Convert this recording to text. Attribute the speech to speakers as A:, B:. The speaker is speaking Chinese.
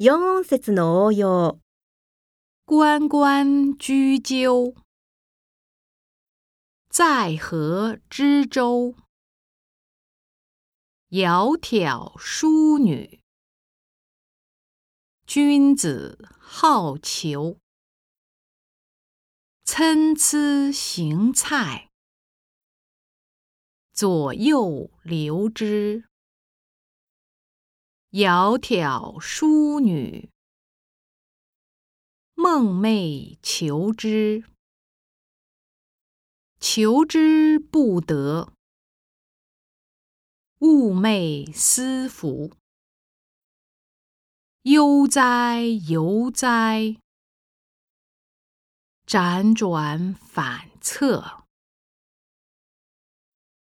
A: 四節の応用。
B: 关关雎鸠，在河之洲。窈窕淑女，君子好逑。参差荇菜，左右流之。窈窕淑女，寤寐求之。求之不得，寤寐思服。悠哉悠哉，辗转反侧。